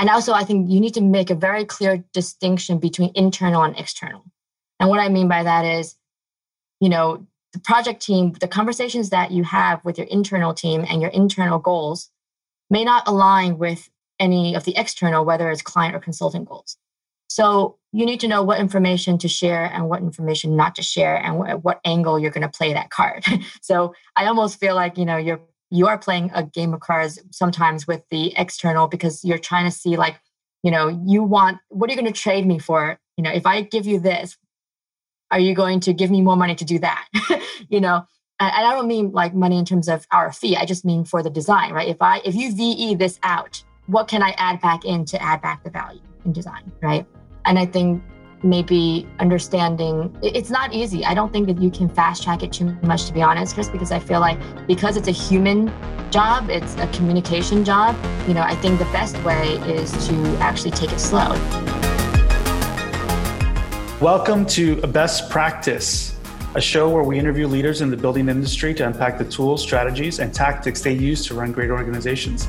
And also, I think you need to make a very clear distinction between internal and external. And what I mean by that is, you know, the project team, the conversations that you have with your internal team and your internal goals may not align with any of the external, whether it's client or consultant goals. So you need to know what information to share and what information not to share and what angle you're going to play that card. so I almost feel like, you know, you're you are playing a game of cards sometimes with the external because you're trying to see like you know you want what are you going to trade me for? You know if i give you this are you going to give me more money to do that? You know and i don't mean like money in terms of our fee i just mean for the design right? If i if you ve this out what can i add back in to add back the value in design right? And i think maybe understanding it's not easy. I don't think that you can fast track it too much to be honest chris because i feel like because it's a human job it's a communication job you know i think the best way is to actually take it slow. Welcome to best practice a show where we interview leaders in the building industry to unpack the tools strategies and tactics they use to run great organizations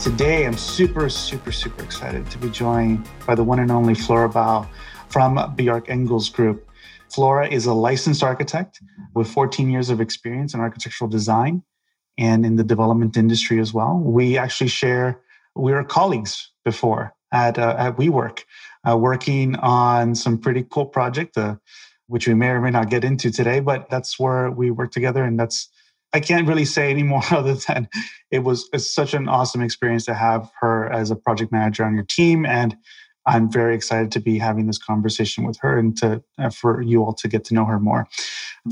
Today, I'm super, super, super excited to be joined by the one and only Flora Bao from Bjarke Ingels Group. Flora is a licensed architect with 14 years of experience in architectural design and in the development industry as well. We actually share, we were colleagues before at, uh, at WeWork, uh, working on some pretty cool project, uh, which we may or may not get into today, but that's where we work together. And that's I can't really say anymore other than it was such an awesome experience to have her as a project manager on your team. And I'm very excited to be having this conversation with her and to uh, for you all to get to know her more.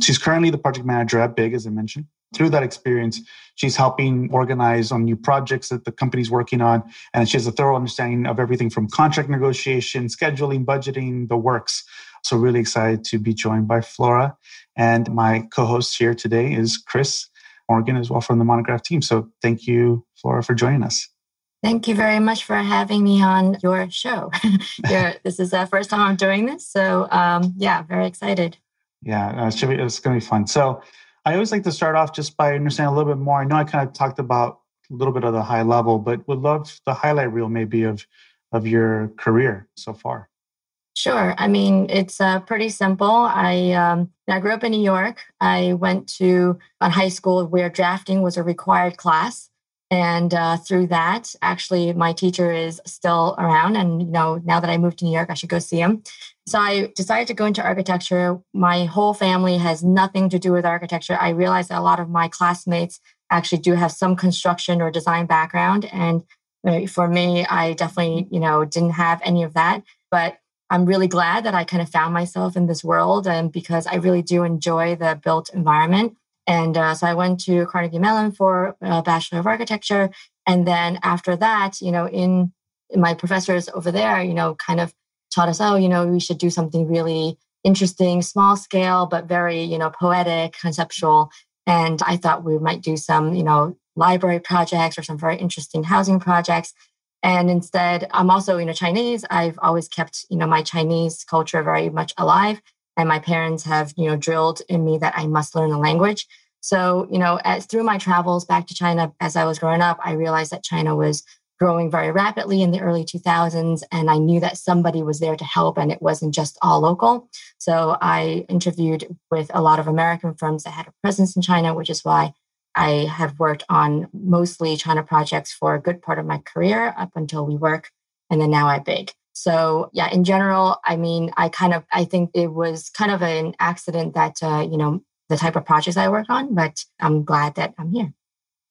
She's currently the project manager at Big, as I mentioned. Through that experience, she's helping organize on new projects that the company's working on. And she has a thorough understanding of everything from contract negotiation, scheduling, budgeting, the works. So, really excited to be joined by Flora. And my co host here today is Chris Morgan as well from the Monograph team. So thank you, Flora, for joining us. Thank you very much for having me on your show. this is the first time I'm doing this. So, um, yeah, very excited. Yeah, uh, be, it's going to be fun. So, I always like to start off just by understanding a little bit more. I know I kind of talked about a little bit of the high level, but would love the highlight reel maybe of of your career so far. Sure. I mean, it's uh, pretty simple. I um, I grew up in New York. I went to a high school where drafting was a required class, and uh, through that, actually, my teacher is still around. And you know, now that I moved to New York, I should go see him. So I decided to go into architecture. My whole family has nothing to do with architecture. I realized that a lot of my classmates actually do have some construction or design background, and for me, I definitely you know didn't have any of that, but I'm really glad that I kind of found myself in this world and because I really do enjoy the built environment. And uh, so I went to Carnegie Mellon for a Bachelor of Architecture. And then after that, you know, in my professors over there, you know, kind of taught us, oh, you know, we should do something really interesting, small scale, but very, you know, poetic, conceptual. And I thought we might do some, you know, library projects or some very interesting housing projects. And instead, I'm also, you know, Chinese. I've always kept, you know, my Chinese culture very much alive. And my parents have, you know, drilled in me that I must learn the language. So, you know, as through my travels back to China as I was growing up, I realized that China was growing very rapidly in the early 2000s. And I knew that somebody was there to help and it wasn't just all local. So I interviewed with a lot of American firms that had a presence in China, which is why I have worked on mostly China projects for a good part of my career up until WeWork. and then now I big. So yeah, in general, I mean, I kind of I think it was kind of an accident that uh, you know the type of projects I work on, but I'm glad that I'm here.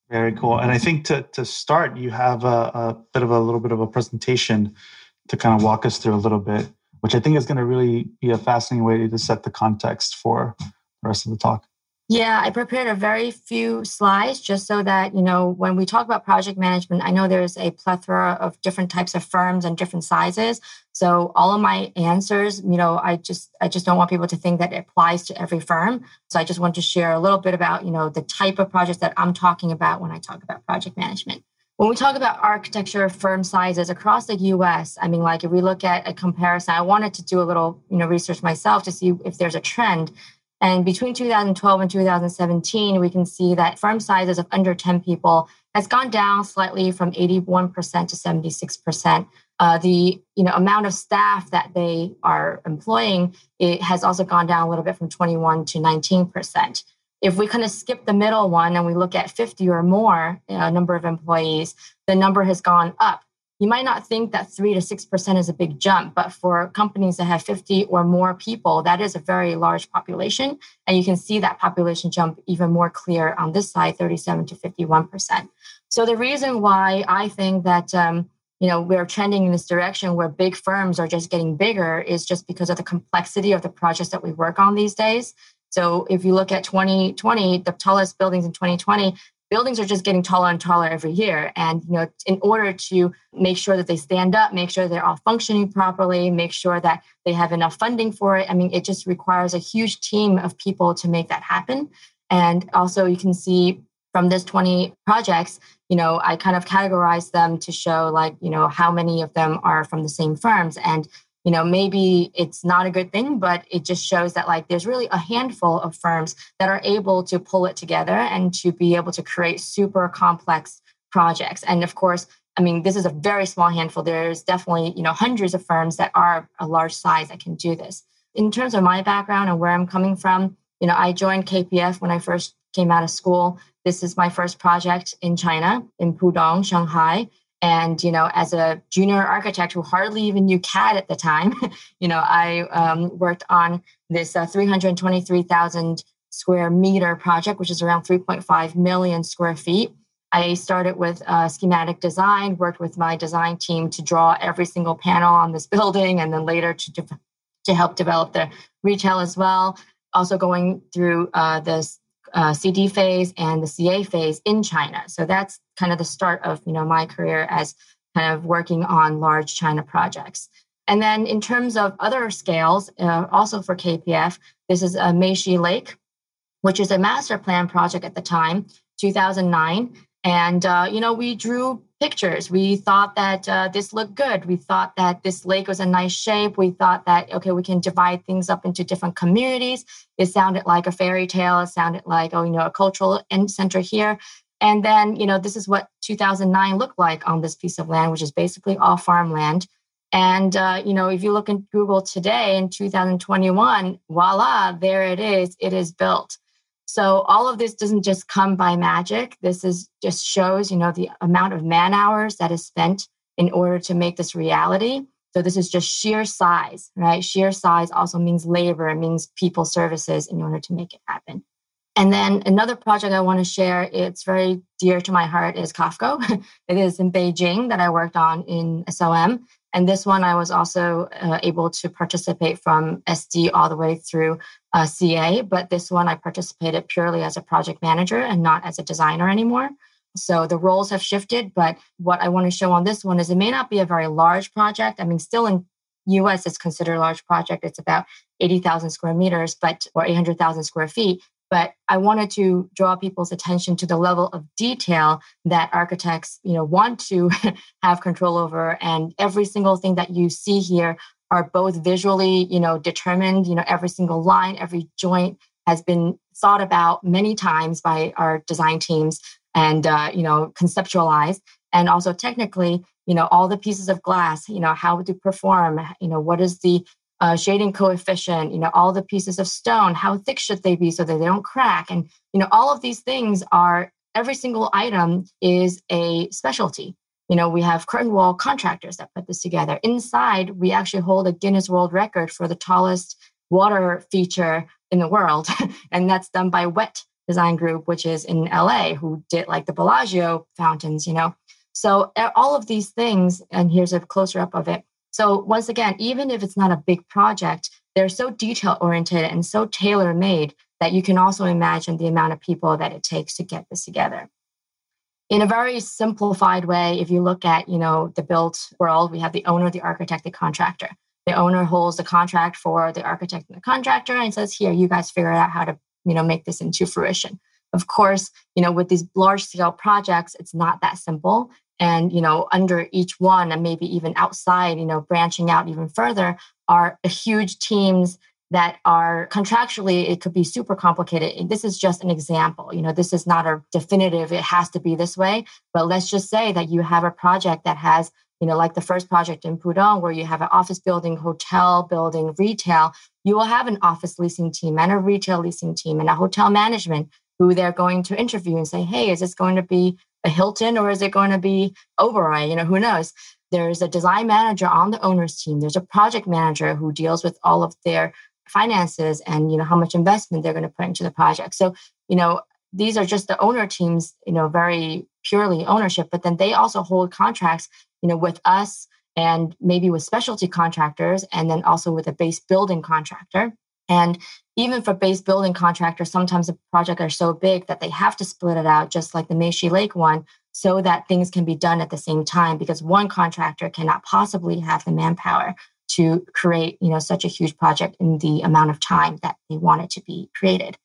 Very cool. And I think to to start, you have a, a bit of a little bit of a presentation to kind of walk us through a little bit, which I think is going to really be a fascinating way to set the context for the rest of the talk. Yeah, I prepared a very few slides just so that, you know, when we talk about project management, I know there's a plethora of different types of firms and different sizes. So all of my answers, you know, I just I just don't want people to think that it applies to every firm. So I just want to share a little bit about, you know, the type of projects that I'm talking about when I talk about project management. When we talk about architecture firm sizes across the US, I mean, like if we look at a comparison, I wanted to do a little, you know, research myself to see if there's a trend. And between 2012 and 2017, we can see that firm sizes of under 10 people has gone down slightly from 81% to 76%. Uh, the you know amount of staff that they are employing it has also gone down a little bit from 21 to 19%. If we kind of skip the middle one and we look at 50 or more uh, number of employees, the number has gone up you might not think that 3 to 6% is a big jump, but for companies that have 50 or more people, that is a very large population. And you can see that population jump even more clear on this side, 37 to 51%. So the reason why I think that um, you know we're trending in this direction where big firms are just getting bigger is just because of the complexity of the projects that we work on these days. So if you look at 2020, the tallest buildings in 2020, buildings are just getting taller and taller every year. And you know in order to make sure that they stand up make sure they're all functioning properly make sure that they have enough funding for it i mean it just requires a huge team of people to make that happen. And also you can see from this 20 projects you know i kind of categorize them to show like you know how many of them are from the same firms. And you know maybe it's not a good thing but it just shows that like there's really a handful of firms that are able to pull it together and to be able to create super complex projects. And of course i mean this is a very small handful. There's definitely you know hundreds of firms that are a large size that can do this. In terms of my background and where i'm coming from you know i joined kpf when i first came out of school. This is my first project in china in pudong shanghai and you know, as a junior architect who hardly even knew CAD at the time, you know, I um, worked on this uh, 323,000 square meter project, which is around 3.5 million square feet. I started with uh, schematic design, worked with my design team to draw every single panel on this building, and then later to de- to help develop the retail as well. Also going through uh, this uh, CD phase and the CA phase in China. So that's kind of the start of you know my career as kind of working on large China projects. And then in terms of other scales, uh, also for KPF, this is a Meixi Lake, which is a master plan project at the time, 2009. And uh, you know we drew pictures. We thought that uh, this looked good. We thought that this lake was a nice shape. We thought that, okay, we can divide things up into different communities. It sounded like a fairy tale. It sounded like, oh, you know, a cultural center here. And then, you know, this is what 2009 looked like on this piece of land, which is basically all farmland. And, uh, you know, if you look in Google today in 2021, voila, there it is. It is built. So all of this doesn't just come by magic. This is just shows, you know, the amount of man hours that is spent in order to make this reality. So this is just sheer size, right? Sheer size also means labor, it means people services in order to make it happen. And then another project I want to share, it's very dear to my heart, is Kafka. it is in Beijing that I worked on in SOM. And this one I was also uh, able to participate from SD all the way through uh, CA. But this one I participated purely as a project manager and not as a designer anymore. So the roles have shifted. But what I want to show on this one is it may not be a very large project. I mean, still in US, it's considered a large project. It's about 80,000 square meters, but or 800,000 square feet but i wanted to draw people's attention to the level of detail that architects you know want to have control over. And every single thing that you see here are both visually you know determined. You know every single line every joint has been thought about many times by our design teams and uh, you know conceptualized. And also technically you know all the pieces of glass you know how to perform? You know what is the uh, shading coefficient, you know, all the pieces of stone, how thick should they be so that they don't crack? And, you know, all of these things are every single item is a specialty. You know, we have curtain wall contractors that put this together. Inside, we actually hold a Guinness World Record for the tallest water feature in the world. and that's done by WET Design Group, which is in LA, who did like the Bellagio fountains, you know. So all of these things, and here's a closer up of it, so, once again, even if it's not a big project, they're so detail oriented and so tailor made that you can also imagine the amount of people that it takes to get this together. In a very simplified way, if you look at, you know, the built world, we have the owner, the architect, the contractor. The owner holds the contract for the architect and the contractor and says, here, you guys figure out how to, you know, make this into fruition. Of course, you know, with these large scale projects, it's not that simple and you know under each one and maybe even outside you know branching out even further are huge teams that are contractually it could be super complicated. This is just an example you know this is not a definitive it has to be this way. But let's just say that you have a project that has you know like the first project in pudong where you have an office building hotel building retail you will have an office leasing team and a retail leasing team and a hotel management who they're going to interview and say hey is this going to be a hilton or is it going to be oberoi? You know who knows? There's a design manager on the owner's team. There's a project manager who deals with all of their finances and you know how much investment they're going to put into the project. So you know these are just the owner teams you know very purely ownership but then they also hold contracts you know with us and maybe with specialty contractors and then also with a base building contractor and even for base building contractors sometimes the projects are so big that they have to split it out just like the Meixi Lake one so that things can be done at the same time because one contractor cannot possibly have the manpower to create you know such a huge project in the amount of time that they want it to be created.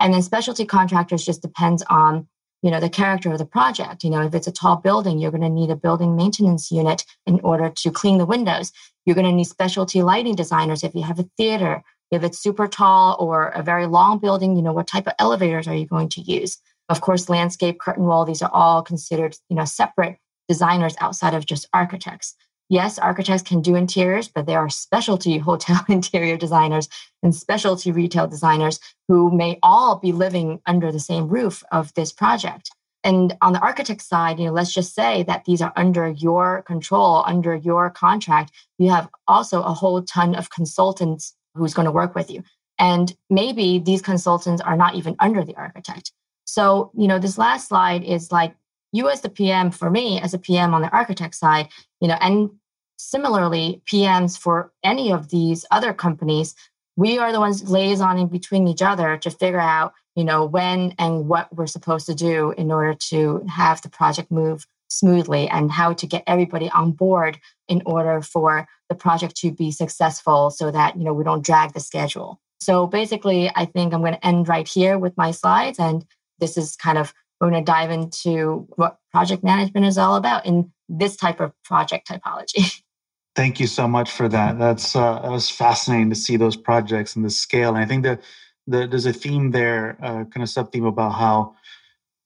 And then specialty contractors just depends on you know the character of the project. You know if it's a tall building you're going to need a building maintenance unit in order to clean the windows. You're going to need specialty lighting designers if you have a theater if it's super tall or a very long building you know what type of elevators are you going to use of course landscape curtain wall these are all considered you know separate designers outside of just architects yes, architects can do interiors, but there are specialty hotel interior designers and specialty retail designers who may all be living under the same roof of this project. And on the architect side, you know, let's just say that these are under your control, under your contract. You have also a whole ton of consultants who's going to work with you. And maybe these consultants are not even under the architect. So, you know, this last slide is like you as the PM for me as a PM on the architect side, you know, and similarly, PMs for any of these other companies, we are the ones liaisoning between each other to figure out, you know, when and what we're supposed to do in order to have the project move smoothly and how to get everybody on board in order for the project to be successful so that, you know, we don't drag the schedule. So basically, I think I'm going to end right here with my slides. And this is kind of we're going to dive into what project management is all about in this type of project typology. Thank you so much for that. That's uh, that was fascinating to see those projects and the scale. And I think that the, there's a theme there, uh, kind of sub theme about how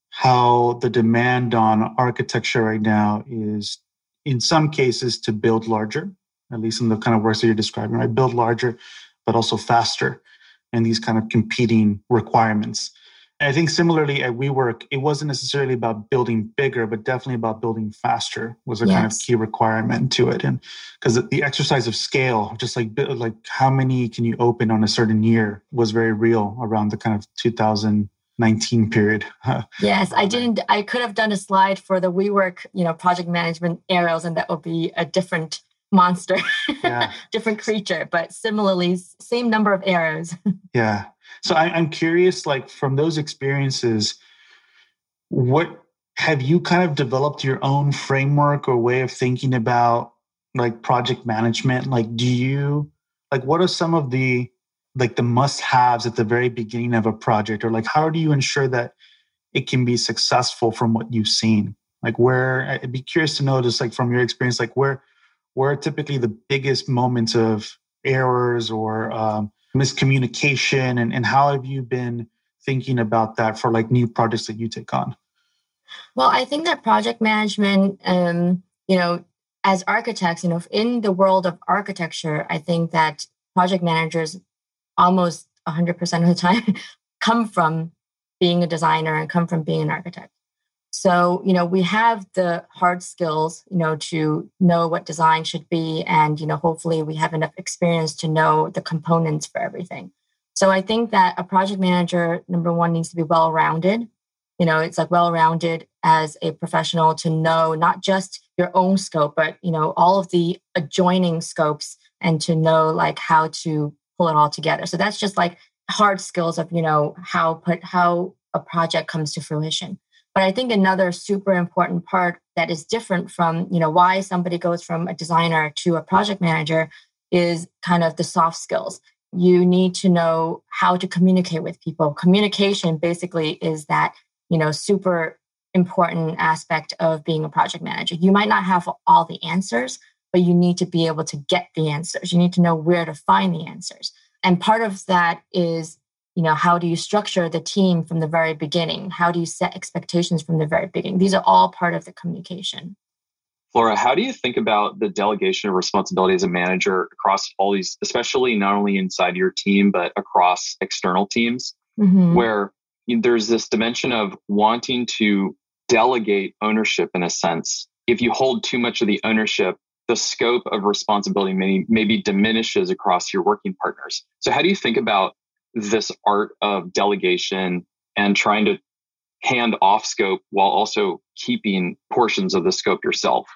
how the demand on architecture right now is, in some cases, to build larger. At least in the kind of works that you're describing, right? Build larger, but also faster, and these kind of competing requirements. I think similarly at WeWork, it wasn't necessarily about building bigger, but definitely about building faster was a yes. kind of key requirement to it. And because the exercise of scale, just like like how many can you open on a certain year, was very real around the kind of 2019 period. yes, I didn't. I could have done a slide for the WeWork, you know, project management arrows, and that would be a different monster, yeah. different creature, but similarly, same number of arrows. yeah. So I, I'm curious, like from those experiences, what have you kind of developed your own framework or way of thinking about like project management? Like, do you like what are some of the like the must-haves at the very beginning of a project, or like how do you ensure that it can be successful from what you've seen? Like, where I'd be curious to know, just like from your experience, like where where typically the biggest moments of errors or um, miscommunication and, and how have you been thinking about that for like new projects that you take on? Well i think that project management um, you know as architects you know in the world of architecture i think that project managers almost 100% of the time come from being a designer and come from being an architect so, you know, we have the hard skills, you know, to know what design should be. And, you know, hopefully we have enough experience to know the components for everything. So I think that a project manager, number one, needs to be well rounded. You know, it's like well rounded as a professional to know not just your own scope, but, you know, all of the adjoining scopes and to know like how to pull it all together. So that's just like hard skills of, you know, how put how a project comes to fruition. But I think another super important part that is different from, you know, why somebody goes from a designer to a project manager is kind of the soft skills. You need to know how to communicate with people. Communication basically is that, you know, super important aspect of being a project manager. You might not have all the answers, but you need to be able to get the answers. You need to know where to find the answers. and part of that is you know how do you structure the team from the very beginning how do you set expectations from the very beginning these are all part of the communication Flora, how do you think about the delegation of responsibility as a manager across all these, especially not only inside your team, but across external teams, mm-hmm. where there's this dimension of wanting to delegate ownership in a sense. If you hold too much of the ownership, the scope of responsibility may, maybe diminishes across your working partners. So, how do you think about this art of delegation and trying to hand off scope while also keeping portions of the scope yourself?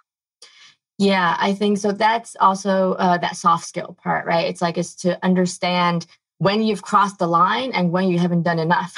Yeah, I think so. That's also uh, that soft skill part, right? It's like it's to understand when you've crossed the line and when you haven't done enough.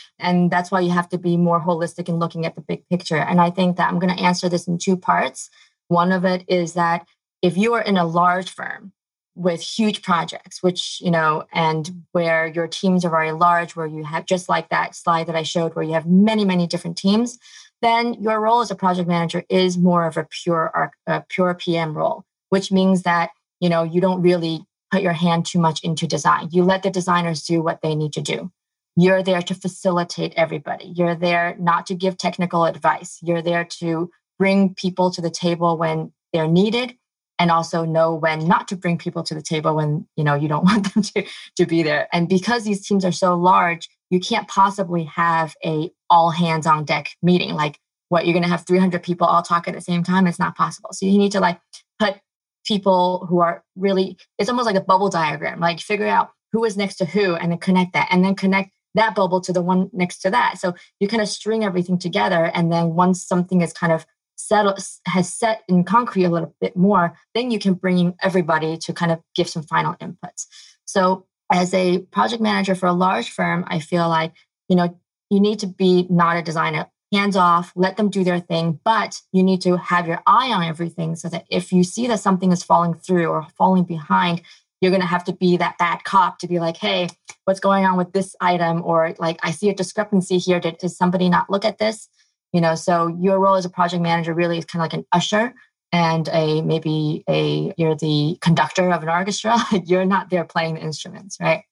and that's why you have to be more holistic in looking at the big picture. And I think that I'm going to answer this in two parts. One of it is that if you are in a large firm with huge projects, which, you know, and where your teams are very large, where you have just like that slide that I showed, where you have many, many different teams, then your role as a project manager is more of a pure, a pure PM role, which means that, you know, you don't really put your hand too much into design. You let the designers do what they need to do. You're there to facilitate everybody. You're there not to give technical advice. You're there to bring people to the table when they're needed and also know when not to bring people to the table when you know you don't want them to, to be there. And because these teams are so large you can't possibly have a all hands on deck meeting. Like what you're going to have 300 people all talk at the same time? It's not possible. So you need to like put people who are really it's almost like a bubble diagram. Like figure out who is next to who and then connect that and then connect that bubble to the one next to that. So you kind of string everything together and then once something is kind of settled has set in concrete a little bit more then you can bring everybody to kind of give some final inputs so as a project manager for a large firm i feel like you know you need to be not a designer hands off, let them do their thing, but you need to have your eye on everything so that if you see that something is falling through or falling behind, you're going to have to be that bad cop to be like, hey, what's going on with this item? Or like, I see a discrepancy here. Did, did somebody not look at this? You know, so your role as a project manager really is kind of like an usher and a maybe a you're the conductor of an orchestra. you're not there playing the instruments, right?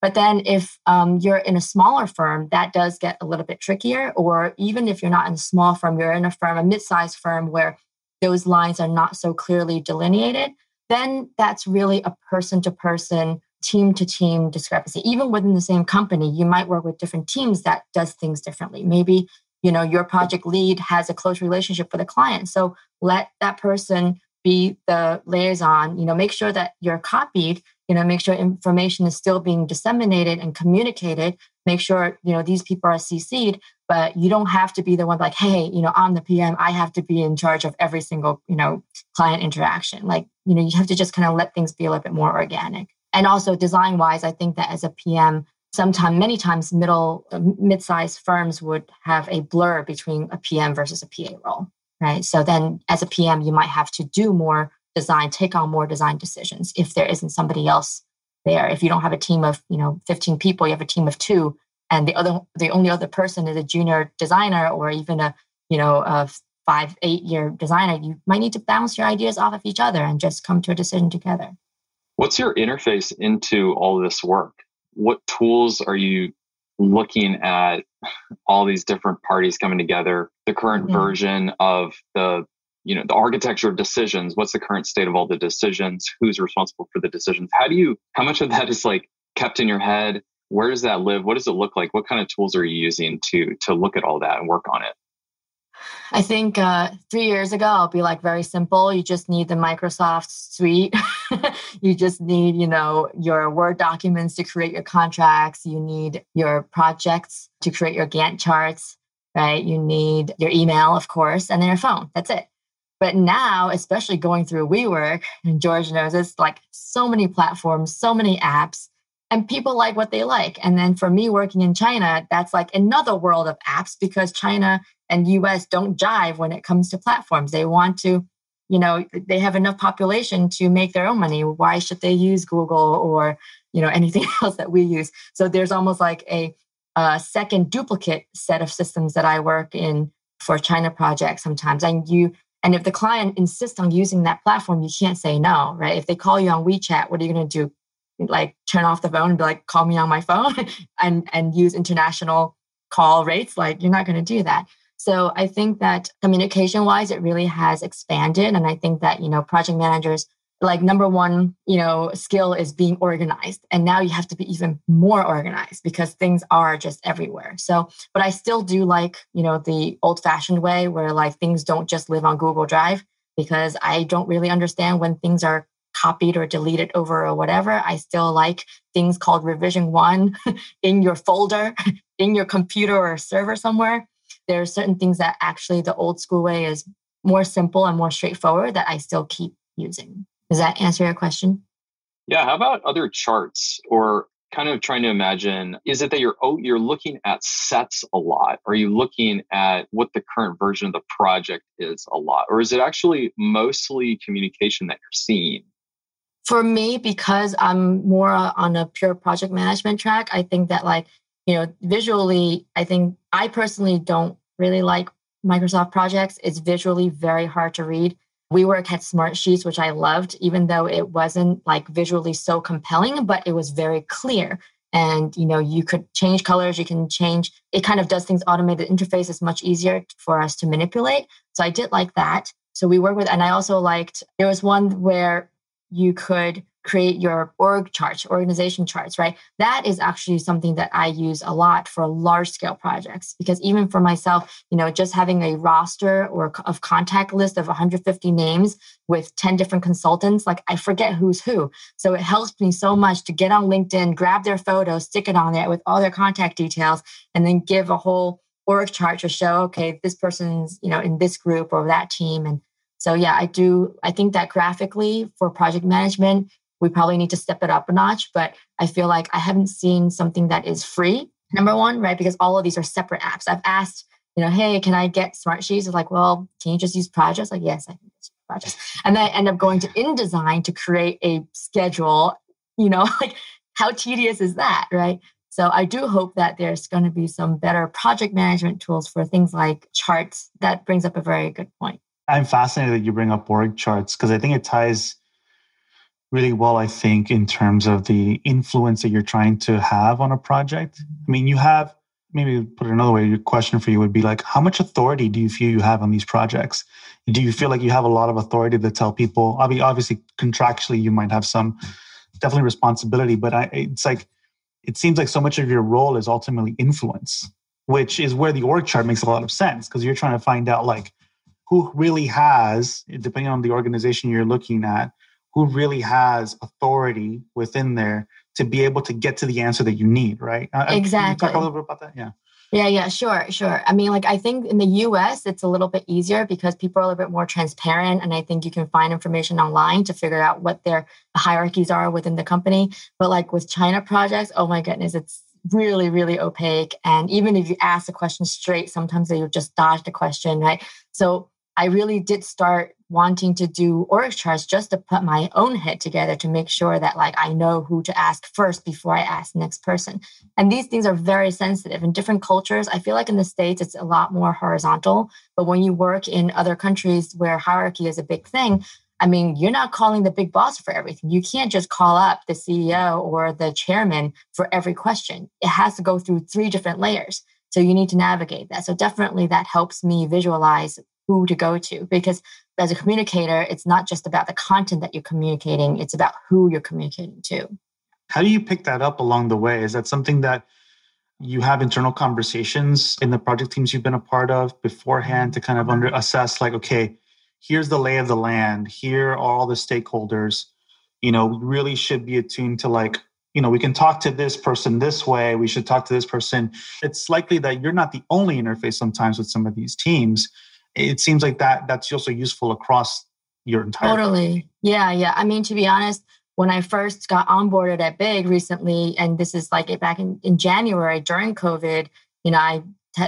But then if um, you're in a smaller firm, that does get a little bit trickier. Or even if you're not in a small firm, you're in a firm, a mid-sized firm where those lines are not so clearly delineated, then that's really a person to person, team to team discrepancy. Even within the same company, you might work with different teams that does things differently. Maybe you know your project lead has a close relationship with a client. So let that person be the liaison you know make sure that you're copied you know make sure information is still being disseminated and communicated. Make sure you know these people are cc'd but you don't have to be the one like hey you know i'm the pm i have to be in charge of every single you know client interaction. Like you know you have to just kind of let things be a little bit more organic. And also design wise i think that as a pm sometimes many times middle uh, mid-sized firms would have a blur between a pm versus a pa role right? So then as a pm you might have to do more design take on more design decisions if there isn't somebody else there. If you don't have a team of you know 15 people you have a team of two and the other the only other person is a junior designer or even a you know a five eight year designer you might need to bounce your ideas off of each other and just come to a decision together. What's your interface into all this work what tools are you looking at all these different parties coming together? The current mm-hmm. version of the you know the architecture of decisions. What's the current state of all the decisions? Who's responsible for the decisions? How do you how much of that is like kept in your head? Where does that live? What does it look like? What kind of tools are you using to to look at all that and work on it i think uh, three years ago i'll be like very simple. You just need the microsoft suite. You just need you know your word documents to create your contracts. You need your projects to create your gantt charts right? You need your email of course and then your phone. That's it. But now, especially going through WeWork, and George knows it's like so many platforms, so many apps, and people like what they like. And then for me working in China, that's like another world of apps because China and US don't jive when it comes to platforms. They want to, you know, they have enough population to make their own money. Why should they use Google or, you know, anything else that we use? So there's almost like a, a second duplicate set of systems that I work in for China projects sometimes. And you and if the client insists on using that platform, you can't say no, right? If they call you on WeChat, what are you going to do? Like turn off the phone and be like, call me on my phone and, and use international call rates. Like, you're not going to do that. So I think that communication wise, it really has expanded. And I think that, you know, project managers, like number one, you know, skill is being organized. And now you have to be even more organized because things are just everywhere. So, but I still do like, you know, the old fashioned way where like things don't just live on Google Drive because I don't really understand when things are copied or deleted over or whatever. I still like things called revision one in your folder, in your computer or server somewhere. There are certain things that actually the old school way is more simple and more straightforward that I still keep using. Does that answer your question? Yeah. How about other charts or kind of trying to imagine is it that you're oh, you're looking at sets a lot are you looking at what the current version of the project is a lot or is it actually mostly communication that you're seeing for me, because I'm more on a pure project management track, I think that like, you know, visually, I think I personally don't really like Microsoft projects. It's visually very hard to read. WeWork had smart sheets, which I loved, even though it wasn't like visually so compelling, but it was very clear. And you know, you could change colors, you can change, it kind of does things automated interface is much easier for us to manipulate. So I did like that. So we work with, and I also liked, there was one where you could create your org charts, organization charts, right? That is actually something that I use a lot for large scale projects because even for myself, you know, just having a roster or of contact list of 150 names with 10 different consultants, like I forget who's who. So it helps me so much to get on LinkedIn, grab their photo, stick it on there with all their contact details, and then give a whole org chart to show, okay, this person's, you know, in this group or that team. And so yeah, I do. I think that graphically for project management, we probably need to step it up a notch. But I feel like I haven't seen something that is free. Number one, right? Because all of these are separate apps. I've asked, you know, hey, can I get smart sheets? It's like, well, can you just use projects? Like, yes, I can use projects. And then I end up going to InDesign to create a schedule. You know, like how tedious is that, right? So I do hope that there's going to be some better project management tools for things like charts. That brings up a very good point. I'm fascinated that you bring up org charts because I think it ties really well, I think, in terms of the influence that you're trying to have on a project. I mean, you have, maybe put it another way, your question for you would be like, how much authority do you feel you have on these projects? Do you feel like you have a lot of authority to tell people? I mean, obviously, contractually, you might have some definitely responsibility, but I, it's like, it seems like so much of your role is ultimately influence, which is where the org chart makes a lot of sense because you're trying to find out like, who really has, depending on the organization you're looking at, who really has authority within there to be able to get to the answer that you need, right? Uh, uh, exactly. talk a little bit about that? Yeah. Yeah, yeah, sure, sure. I mean, like, I think in the US, it's a little bit easier because people are a little bit more transparent. And I think you can find information online to figure out what their hierarchies are within the company. But like with China projects, oh my goodness, it's really, really opaque. And even if you ask the question straight, sometimes they just dodge the question, right? So I really did start wanting to do org charts just to put my own head together to make sure that like I know who to ask first before I ask the next person. And these things are very sensitive in different cultures. I feel like in the States it's a lot more horizontal, but when you work in other countries where hierarchy is a big thing, I mean, you're not calling the big boss for everything. You can't just call up the CEO or the chairman for every question. It has to go through three different layers. So you need to navigate that. So definitely that helps me visualize who to go to because as a communicator it's not just about the content that you're communicating it's about who you're communicating to. How do you pick that up along the way? Is that something that you have internal conversations in the project teams you've been a part of beforehand to kind of under mm-hmm. assess like okay here's the lay of the land here are all the stakeholders you know really should be attuned to like you know we can talk to this person this way we should talk to this person. It's likely that you're not the only interface sometimes with some of these teams it seems like that that's also useful across your entire totally. Yeah yeah. I mean to be honest when i first got onboarded at big recently and this is like back in, in january during covid you know i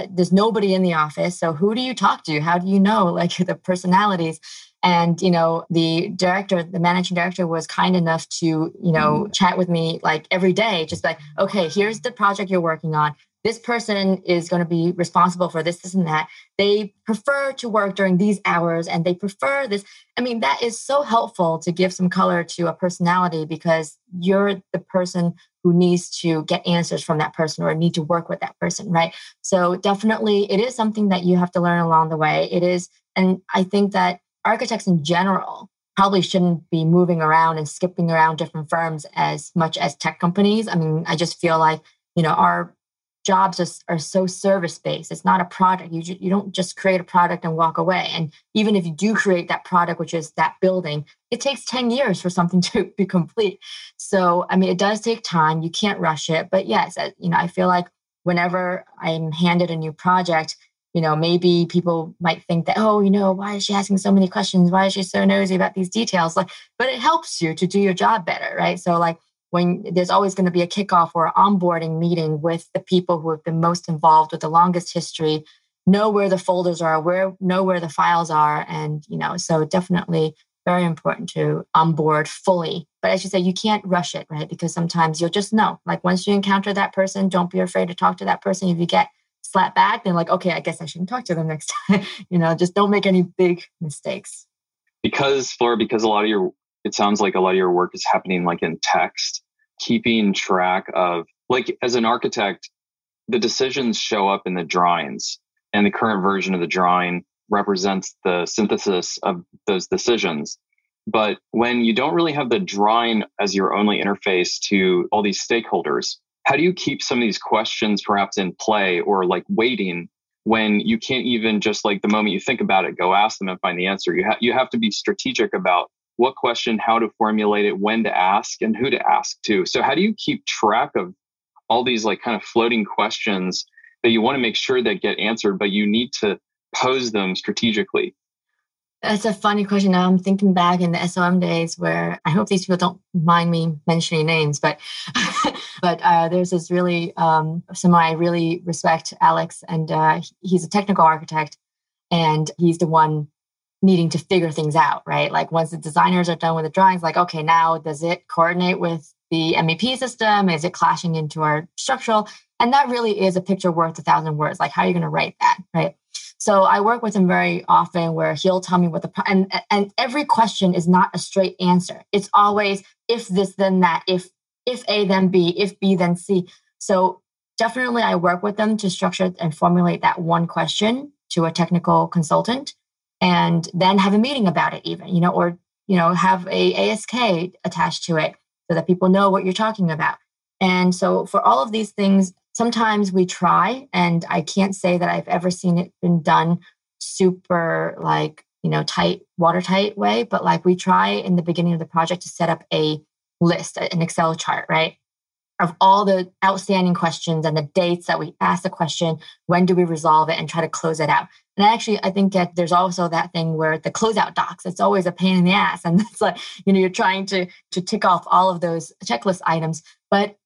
there's nobody in the office so who do you talk to? How do you know like the personalities? And you know the director the managing director was kind enough to you know mm. chat with me like every day just like okay here's the project you're working on this person is going to be responsible for this, this, and that. They prefer to work during these hours and they prefer this. I mean, that is so helpful to give some color to a personality because you're the person who needs to get answers from that person or need to work with that person, right? So, definitely, it is something that you have to learn along the way. It is, and I think that architects in general probably shouldn't be moving around and skipping around different firms as much as tech companies. I mean, I just feel like, you know, our jobs are, are so service based. It's not a product. You, you don't just create a product and walk away. And even if you do create that product, which is that building, it takes 10 years for something to be complete. So, I mean, it does take time. You can't rush it. But yes, you know, I feel like whenever I'm handed a new project, you know, maybe people might think that, oh, you know, why is she asking so many questions? Why is she so nosy about these details? Like, but it helps you to do your job better, right? So, like, when there's always going to be a kickoff or onboarding meeting with the people who have been most involved with the longest history know where the folders are where know where the files are and you know so definitely very important to onboard fully. But as you say you can't rush it right? Because sometimes you'll just know. Like once you encounter that person don't be afraid to talk to that person. If you get slapped back then like okay i guess i shouldn't talk to them next time. You know just don't make any big mistakes. Because Flora because a lot of your it sounds like a lot of your work is happening like in text keeping track of like as an architect the decisions show up in the drawings and the current version of the drawing represents the synthesis of those decisions. But when you don't really have the drawing as your only interface to all these stakeholders how do you keep some of these questions perhaps in play or like waiting when you can't even just like the moment you think about it go ask them and find the answer? You, have you have to be strategic about what question, how to formulate it, when to ask, and who to ask to. So, how do you keep track of all these like kind of floating questions that you want to make sure that get answered, but you need to pose them strategically? That's a funny question. Now I'm thinking back in the SOM days where I hope these people don't mind me mentioning names, but but uh, there's this really um, someone I really respect, Alex, and uh, he's a technical architect, and he's the one needing to figure things out, right? Like once the designers are done with the drawings, like, okay, now does it coordinate with the MEP system? Is it clashing into our structural? And that really is a picture worth a thousand words. Like, how are you going to write that, right? So I work with him very often where he'll tell me what the and and every question is not a straight answer. It's always if this then that, if if A then B, if B then C. So definitely I work with them to structure and formulate that one question to a technical consultant and then have a meeting about it even you know or you know have a ask attached to it so that people know what you're talking about. And so for all of these things sometimes we try and i can't say that i've ever seen it been done super like you know tight watertight way but like we try in the beginning of the project to set up a list an excel chart right of all the outstanding questions and the dates that we ask the question when do we resolve it and try to close it out and actually, I think that there's also that thing where the closeout docs, it's always a pain in the ass. And it's like, you know, you're trying to to tick off all of those checklist items. But,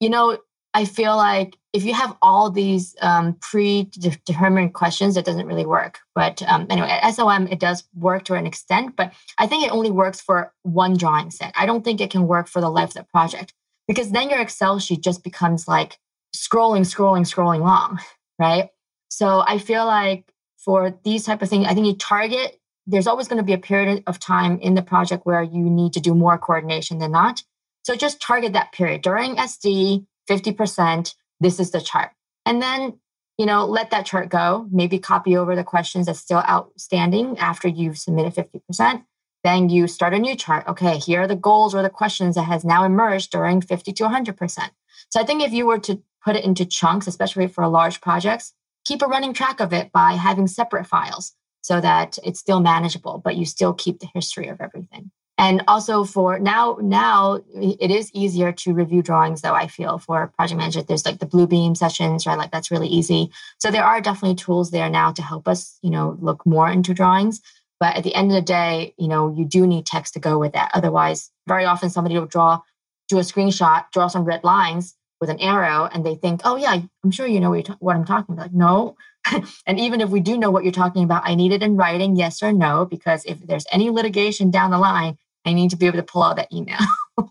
you know, I feel like if you have all these um, predetermined questions, it doesn't really work. But um, anyway, at SOM, it does work to an extent, but I think it only works for one drawing set. I don't think it can work for the life of the project because then your Excel sheet just becomes like scrolling, scrolling, scrolling long, right? So I feel like for these type of things i think you target there's always going to be a period of time in the project where you need to do more coordination than not. So just target that period. During sd 50% this is the chart. And then you know let that chart go. Maybe copy over the questions that's still outstanding after you've submitted 50% then you start a new chart okay here are the goals or the questions that has now emerged during 50 to 100% so i think if you were to put it into chunks especially for large projects keep a running track of it by having separate files so that it's still manageable, but you still keep the history of everything. And also for now, now it is easier to review drawings though, I feel for project manager. There's like the Bluebeam sessions, right? Like that's really easy. So there are definitely tools there now to help us, you know, look more into drawings. But at the end of the day, you know, you do need text to go with that. Otherwise, very often somebody will draw, do a screenshot, draw some red lines, with an arrow and they think, oh, yeah, I'm sure you know what, what I'm talking about. Like, no. and even if we do know what you're talking about, I need it in writing, yes or no, because if there's any litigation down the line, I need to be able to pull out that email.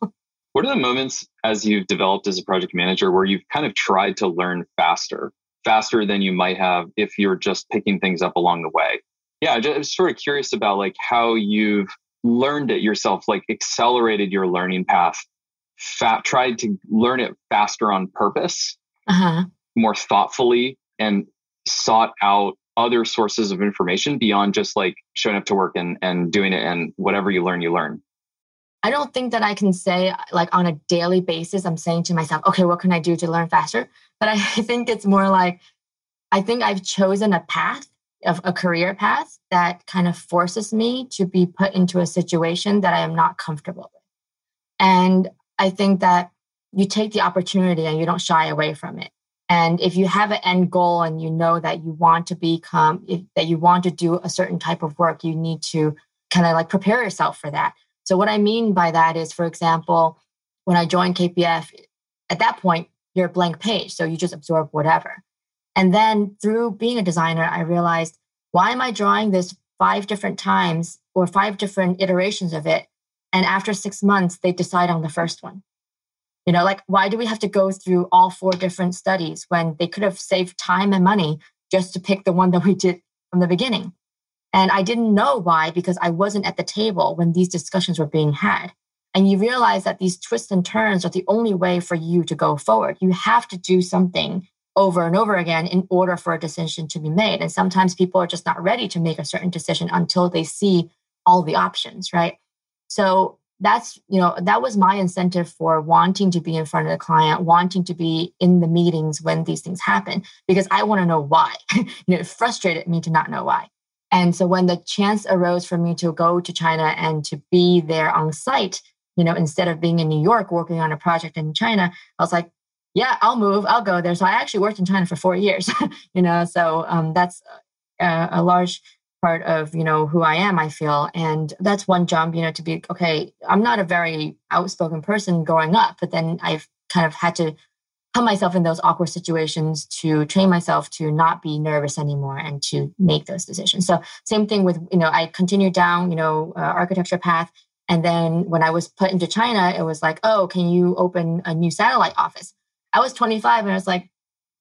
What are the moments as you've developed as a project manager where you've kind of tried to learn faster, faster than you might have if you're just picking things up along the way? Yeah, I was sort of curious about like how you've learned it yourself, like accelerated your learning path, fat, tried to learn it faster on purpose, uh-huh. more thoughtfully, and sought out other sources of information beyond just like showing up to work and, and doing it and whatever you learn, you learn. I don't think that I can say like on a daily basis, I'm saying to myself, okay, what can I do to learn faster? But I think it's more like, I think I've chosen a path of a career path that kind of forces me to be put into a situation that I am not comfortable with. And I think that you take the opportunity and you don't shy away from it. And if you have an end goal and you know that you want to become, if, that you want to do a certain type of work, you need to kind of like prepare yourself for that. So, what I mean by that is, for example, when I joined KPF, at that point, you're a blank page. So you just absorb whatever. And then through being a designer, I realized why am I drawing this five different times or five different iterations of it? And after six months, they decide on the first one. You know, like why do we have to go through all four different studies when they could have saved time and money just to pick the one that we did from the beginning? And I didn't know why because I wasn't at the table when these discussions were being had. And you realize that these twists and turns are the only way for you to go forward. You have to do something over and over again in order for a decision to be made. And sometimes people are just not ready to make a certain decision until they see all the options, right? So that's, you know, that was my incentive for wanting to be in front of the client, wanting to be in the meetings when these things happen, because I want to know why. you know, it frustrated me to not know why. And so when the chance arose for me to go to China and to be there on site, you know, instead of being in New York working on a project in China, I was like, yeah, I'll move, I'll go there. So I actually worked in China for four years, you know, so um, that's a, a, large part of, you know, who I am, I feel. And that's one jump, you know, to be, okay, I'm not a very outspoken person growing up, but then I've kind of had to put myself in those awkward situations to train myself to not be nervous anymore and to make those decisions. So same thing with, you know, I continued down, you know, uh, architecture path. And then when I was put into China, it was like, oh, can you open a new satellite office? I was 25 and I was like,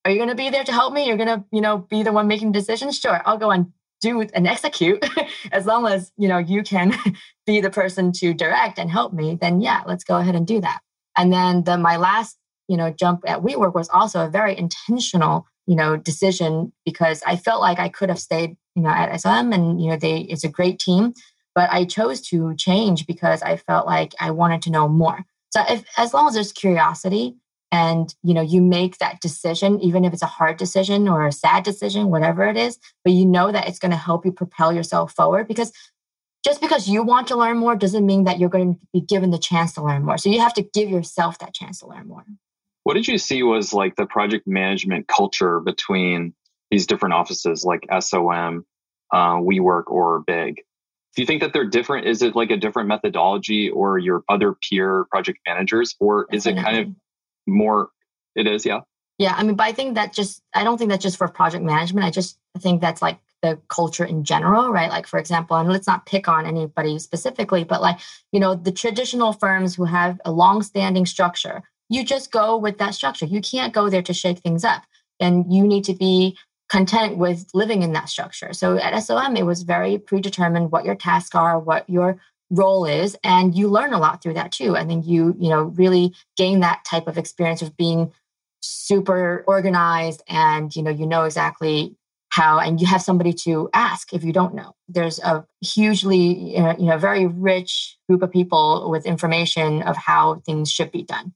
are you going to be there to help me? You're going to, you know, be the one making decisions? Sure, I'll go and do and execute as long as, you know, you can be the person to direct and help me, then yeah, let's go ahead and do that. And then the my last, you know, jump at WeWork was also a very intentional, you know, decision because I felt like I could have stayed, you know, at SOM and, you know, they it's a great team, but I chose to change because I felt like I wanted to know more. So if as long as there's curiosity, and you know you make that decision even if it's a hard decision or a sad decision whatever it is but you know that it's going to help you propel yourself forward because just because you want to learn more doesn't mean that you're going to be given the chance to learn more. So you have to give yourself that chance to learn more. What did you see was like the project management culture between these different offices like SOM uh, WeWork or BIG? Do you think that they're different? Is it like a different methodology or your other peer project managers or Definitely. is it kind of more it is yeah. Yeah i mean but i think that just i don't think that's just for project management. I just think that's like the culture in general right? Like for example and let's not pick on anybody specifically but like you know the traditional firms who have a long standing structure you just go with that structure. You can't go there to shake things up. And you need to be content with living in that structure. So at SOM it was very predetermined what your tasks are what your role is and you learn a lot through that too. I think you you know really gain that type of experience of being super organized and you know you know exactly how and you have somebody to ask if you don't know. There's a hugely you know very rich group of people with information of how things should be done.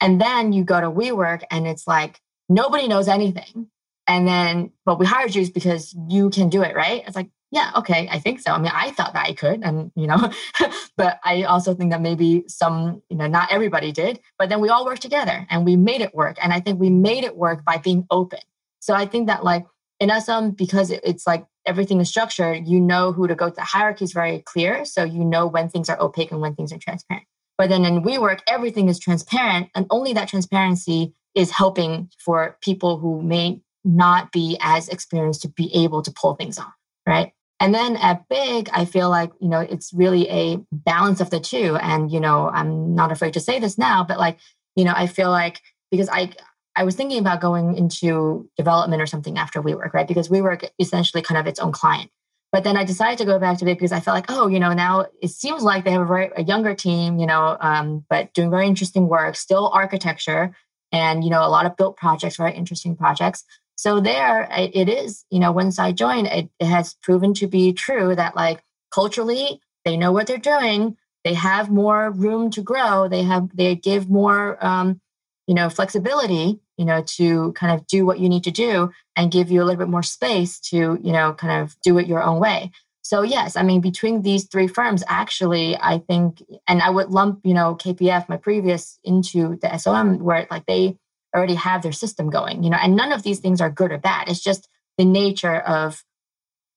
And then you go to WeWork and it's like nobody knows anything. And then but we hired you because you can do it right? It's like yeah, okay, I think so. I mean, I thought that I could, and you know, but I also think that maybe some, you know, not everybody did, but then we all worked together and we made it work. And I think we made it work by being open. So I think that like in SOM, um, because it's like everything is structured, you know who to go to. The hierarchy is very clear. So you know when things are opaque and when things are transparent. But then in WeWork, everything is transparent, and only that transparency is helping for people who may not be as experienced to be able to pull things off, right? And then at BIG, I feel like, you know, it's really a balance of the two. And, you know, I'm not afraid to say this now, but like, you know, I feel like because I I was thinking about going into development or something after WeWork, right? Because WeWork essentially kind of its own client. But then I decided to go back to BIG because I felt like, oh, you know, now it seems like they have a very a younger team, you know, um, but doing very interesting work, still architecture, and you know, a lot of built projects, very interesting projects. So there, it, it is, you know, once I joined, it, it has proven to be true that like culturally, they know what they're doing. They have more room to grow. They have they give more, um, you know, flexibility you know, to kind of do what you need to do and give you a little bit more space to, you know, kind of do it your own way. So yes, I mean between these three firms, actually, I think, and I would lump, you know, KPF, my previous, into the SOM, where like they already have their system going, you know, and none of these things are good or bad. It's just the nature of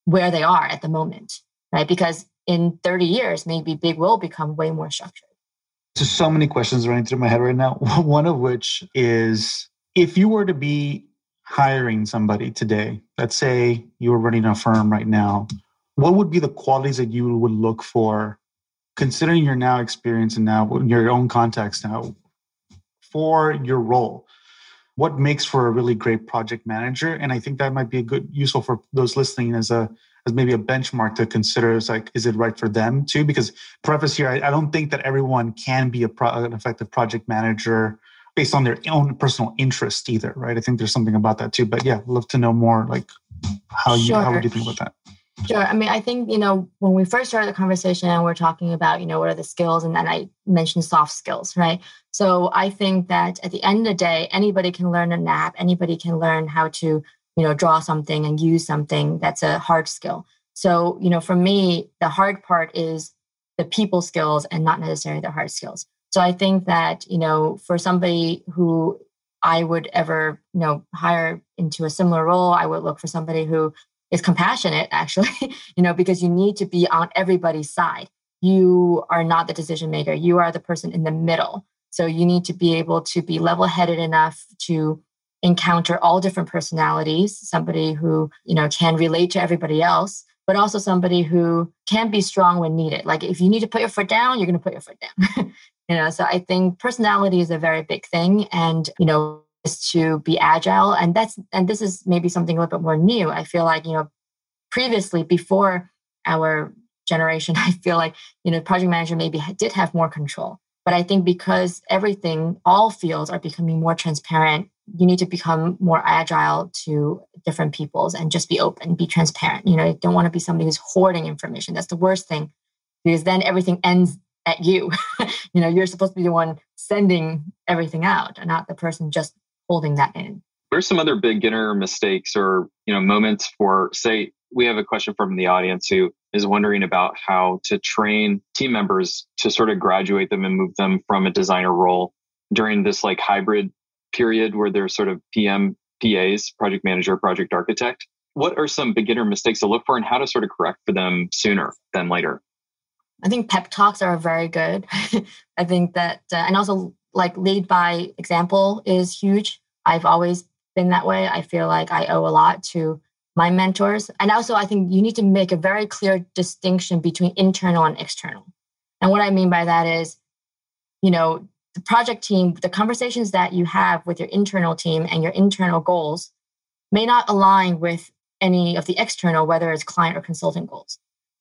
where they are at the moment, right? Because in 30 years, maybe BIG will become way more structured. There's so many questions running through my head right now. One of which is if you were to be hiring somebody today, let's say you were running a firm right now, what would be the qualities that you would look for, considering your now experience and now your own context now, for your role? What makes for a really great project manager? And I think that might be a good, useful for those listening as a as maybe a benchmark to consider is like is it right for them too because preface here I, I don't think that everyone can be a pro, an effective project manager based on their own personal interest either, right? I think there's something about that too. But yeah, love to know more like how you sure. how would you think about that? Sure. I mean, I think, you know, when we first started the conversation and we're talking about, you know, what are the skills, and then I mentioned soft skills, right? So I think that at the end of the day, anybody can learn an app, anybody can learn how to, you know, draw something and use something that's a hard skill. So, you know, for me, the hard part is the people skills and not necessarily the hard skills. So I think that, you know, for somebody who I would ever, you know, hire into a similar role, I would look for somebody who is compassionate, actually, you know, because you need to be on everybody's side. You are not the decision maker, you are the person in the middle. So you need to be able to be level headed enough to encounter all different personalities, somebody who, you know, can relate to everybody else, but also somebody who can be strong when needed. Like if you need to put your foot down, you're going to put your foot down. you know so i think personality is a very big thing and you know is to be agile and that's and this is maybe something a little bit more new. I feel like you know previously before our generation i feel like you know project manager maybe did have more control. But i think because everything all fields are becoming more transparent you need to become more agile to different peoples and just be open be transparent. You know you don't want to be somebody who's hoarding information. That's the worst thing because then everything ends at you. you know, you're supposed to be the one sending everything out and not the person just holding that in. What are some other beginner mistakes or, you know, moments for say we have a question from the audience who is wondering about how to train team members to sort of graduate them and move them from a designer role during this like hybrid period where they're sort of PM PAs, project manager, project architect. What are some beginner mistakes to look for and how to sort of correct for them sooner than later? I think pep talks are very good. I think that, uh, and also like lead by example is huge. I've always been that way. I feel like I owe a lot to my mentors. And also, I think you need to make a very clear distinction between internal and external. And what I mean by that is, you know, the project team, the conversations that you have with your internal team and your internal goals may not align with any of the external, whether it's client or consultant goals.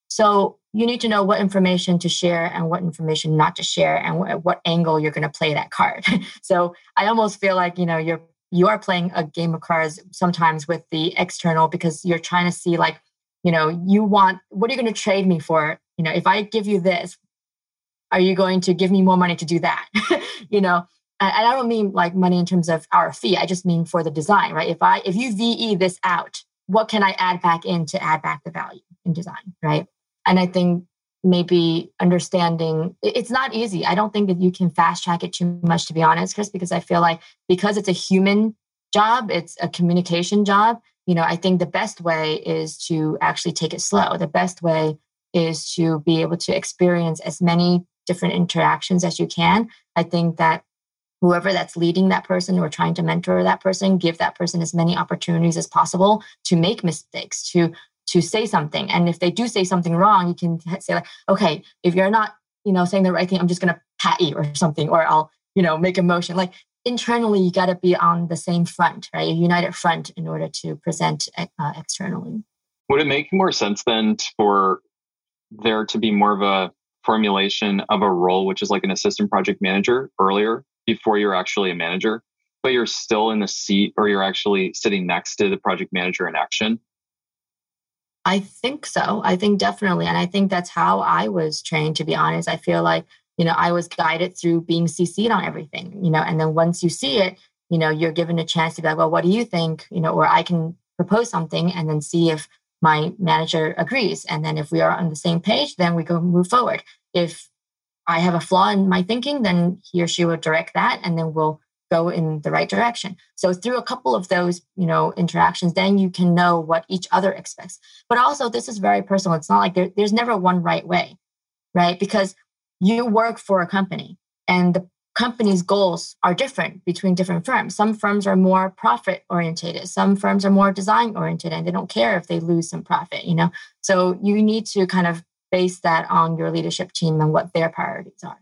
So you need to know what information to share and what information not to share and wh- what angle you're going to play that card. so I almost feel like, you know, you're you are playing a game of cards sometimes with the external because you're trying to see like, you know, you want what are you going to trade me for? You know, if I give you this, are you going to give me more money to do that? you know, and I don't mean like money in terms of our fee. I just mean for the design, right? If I if you VE this out, what can I add back in to add back the value in design, right? And I think maybe understanding it's not easy. I don't think that you can fast track it too much, to be honest, Chris, because I feel like because it's a human job, it's a communication job. You know, I think the best way is to actually take it slow. The best way is to be able to experience as many different interactions as you can. I think that whoever that's leading that person or trying to mentor that person, give that person as many opportunities as possible to make mistakes, to to say something. And if they do say something wrong, you can say like, okay, if you're not, you know, saying the right thing, I'm just to pat you or something, or I'll, you know, make a motion. Like internally, you got to be on the same front, right? A united front in order to present uh, externally. Would it make more sense then for there to be more of a formulation of a role, which is like an assistant project manager earlier before you're actually a manager, but you're still in the seat or you're actually sitting next to the project manager in action? I think so. I think definitely. And I think that's how I was trained, to be honest. I feel like, you know, I was guided through being CC'd on everything, you know, and then once you see it, you know, you're given a chance to be like, well, what do you think? You know, or I can propose something and then see if my manager agrees. And then if we are on the same page, then we go move forward. If I have a flaw in my thinking, then he or she will direct that and then we'll go in the right direction. So through a couple of those, you know, interactions, then you can know what each other expects. But also this is very personal. It's not like there, there's never one right way, right? Because you work for a company and the company's goals are different between different firms. Some firms are more profit orientated, some firms are more design oriented, and they don't care if they lose some profit, you know? So you need to kind of base that on your leadership team and what their priorities are.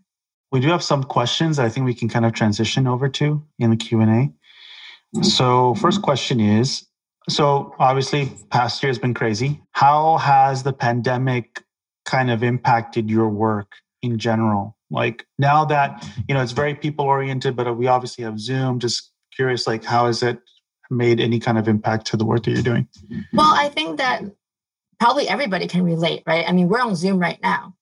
We do have some questions I think we can kind of transition over to in the Q&A. Mm-hmm. So first question is, so obviously past year has been crazy. How has the pandemic kind of impacted your work in general? Like now that, you know, it's very people oriented, but we obviously have Zoom, just curious, like how has it made any kind of impact to the work that you're doing? Well, I think that probably everybody can relate, right? I mean, we're on Zoom right now.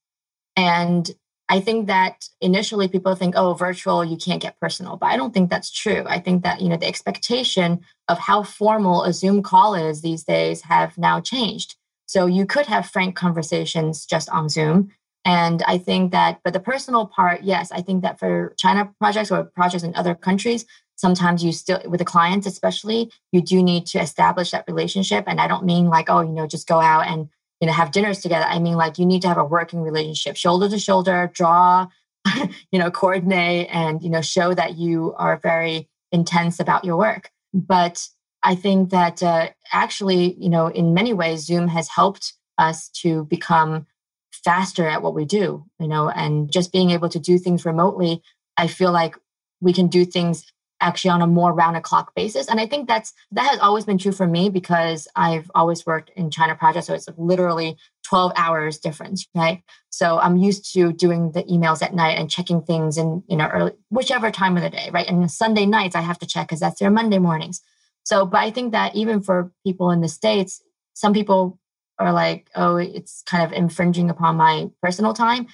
And I think that initially people think, oh, virtual, you can't get personal. But I don't think that's true. I think that, you know, the expectation of how formal a Zoom call is these days have now changed. So you could have frank conversations just on Zoom. And I think that, but the personal part, yes, I think that for China projects or projects in other countries, sometimes you still, with the clients especially, you do need to establish that relationship. And I don't mean like, oh, you know, just go out and, you know, have dinners together. I mean, like, you need to have a working relationship, shoulder to shoulder, draw, you know, coordinate and, you know, show that you are very intense about your work. But I think that uh, actually, you know, in many ways, Zoom has helped us to become faster at what we do, you know, and just being able to do things remotely, I feel like we can do things actually on a more round the clock basis. And I think that's that has always been true for me because I've always worked in China projects. So it's like literally 12 hours difference, right? So I'm used to doing the emails at night and checking things in, you know, early whichever time of the day, right? And Sunday nights I have to check because that's their Monday mornings. So, but I think that even for people in the States, some people are like, oh, it's kind of infringing upon my personal time.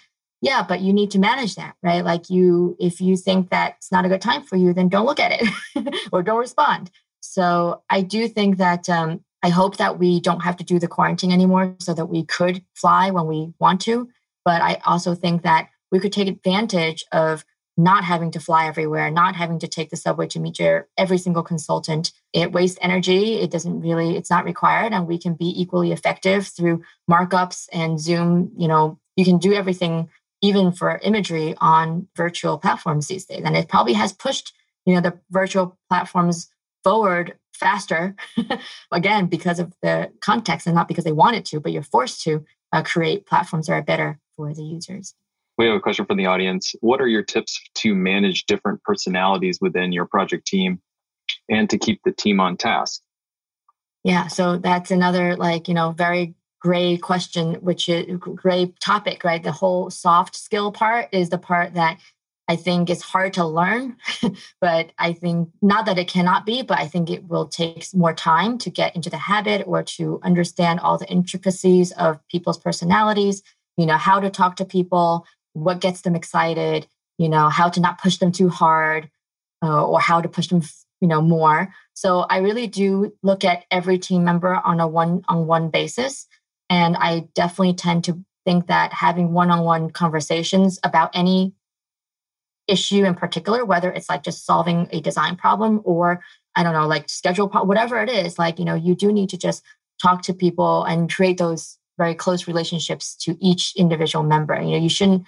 Yeah, but you need to manage that, right? Like you, if you think that's not a good time for you, then don't look at it or don't respond. So I do think that um, I hope that we don't have to do the quarantine anymore so that we could fly when we want to. But I also think that we could take advantage of not having to fly everywhere, not having to take the subway to meet your every single consultant. It wastes energy. It doesn't really, it's not required. And we can be equally effective through markups and Zoom. You know, you can do everything even for imagery on virtual platforms these days. And it probably has pushed, you know, the virtual platforms forward faster, again, because of the context and not because they wanted to, but you're forced to uh, create platforms that are better for the users. We have a question from the audience. What are your tips to manage different personalities within your project team and to keep the team on task? Yeah, so that's another like, you know, very gray question, which is gray topic, right? The whole soft skill part is the part that I think is hard to learn, but I think not that it cannot be, but I think it will take more time to get into the habit or to understand all the intricacies of people's personalities, you know, how to talk to people, what gets them excited, you know, how to not push them too hard uh, or how to push them, you know, more. So I really do look at every team member on a one on one basis. And I definitely tend to think that having one on one conversations about any issue in particular, whether it's like just solving a design problem or I don't know, like schedule, whatever it is, like, you know, you do need to just talk to people and create those very close relationships to each individual member. You know, you shouldn't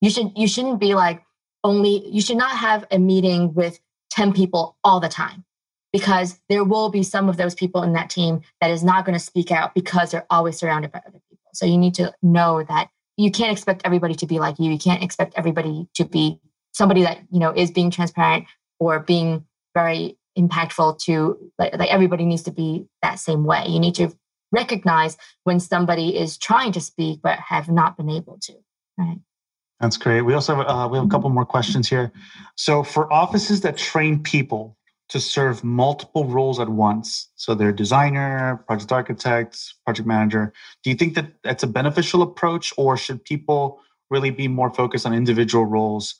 you should you shouldn't be like only you should not have a meeting with 10 people all the time because there will be some of those people in that team that is not going to speak out because they're always surrounded by other people. So you need to know that you can't expect everybody to be like you. You can't expect everybody to be somebody that, you know, is being transparent or being very impactful to like, like everybody needs to be that same way. You need to recognize when somebody is trying to speak but have not been able to. Right. That's great. We also have, uh, we have a couple more questions here. So for offices that train people to serve multiple roles at once. So they're designer, project architect, project manager. Do you think that that's a beneficial approach, or should people really be more focused on individual roles?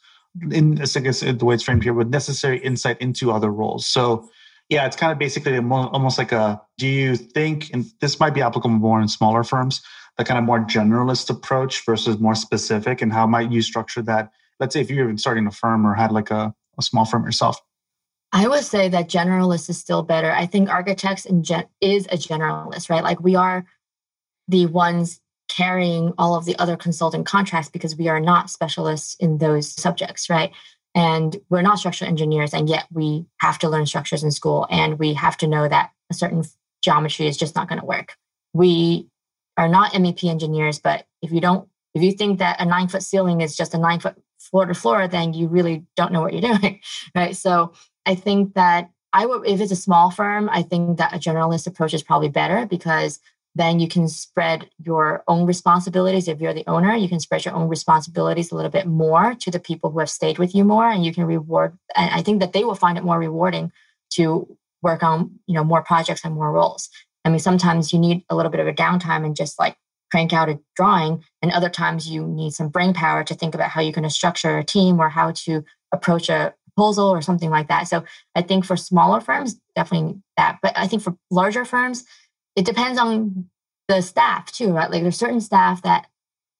In I guess the way it's framed here, with necessary insight into other roles. So yeah, it's kind of basically almost like a. Do you think, and this might be applicable more in smaller firms, the kind of more generalist approach versus more specific, and how might you structure that? Let's say if you're even starting a firm or had like a, a small firm yourself. I would say that generalist is still better. I think architects in gen- is a generalist, right? Like we are the ones carrying all of the other consulting contracts because we are not specialists in those subjects, right? And we're not structural engineers, and yet we have to learn structures in school, and we have to know that a certain geometry is just not going to work. We are not MEP engineers, but if you don't, if you think that a nine foot ceiling is just a nine foot floor to floor, then you really don't know what you're doing, right? So I think that I would, if it's a small firm, I think that a generalist approach is probably better because then you can spread your own responsibilities. If you're the owner, you can spread your own responsibilities a little bit more to the people who have stayed with you more, and you can reward. And I think that they will find it more rewarding to work on, you know, more projects and more roles. I mean, sometimes you need a little bit of a downtime and just like crank out a drawing, and other times you need some brain power to think about how you're going to structure a team or how to approach a proposal or something like that. So I think for smaller firms, definitely that. But I think for larger firms, it depends on the staff too, right? Like there's certain staff that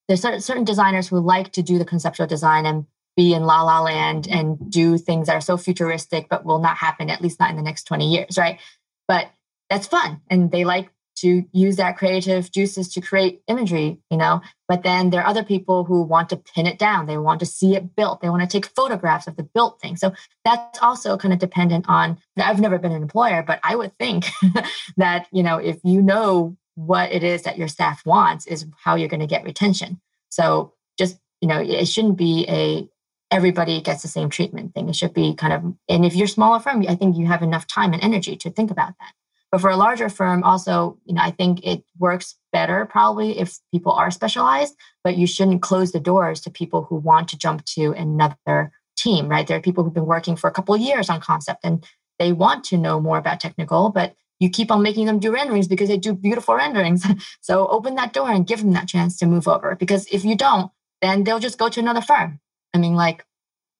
there's certain designers who like to do the conceptual design and be in la la land and do things that are so futuristic but will not happen at least not in the next 20 years right but that's fun and they like to use that creative juices to create imagery, you know. But then there are other people who want to pin it down. They want to see it built. They want to take photographs of the built thing. So that's also kind of dependent on. I've never been an employer, but I would think that you know if you know what it is that your staff wants, is how you're going to get retention. So just you know, it shouldn't be a everybody gets the same treatment thing. It should be kind of, and if you're a smaller firm, I think you have enough time and energy to think about that. But for a larger firm, also, you know, I think it works better probably if people are specialized, but you shouldn't close the doors to people who want to jump to another team, right? There are people who've been working for a couple years on concept and they want to know more about technical, but you keep on making them do renderings because they do beautiful renderings. so open that door and give them that chance to move over. Because if you don't, then they'll just go to another firm. I mean, like,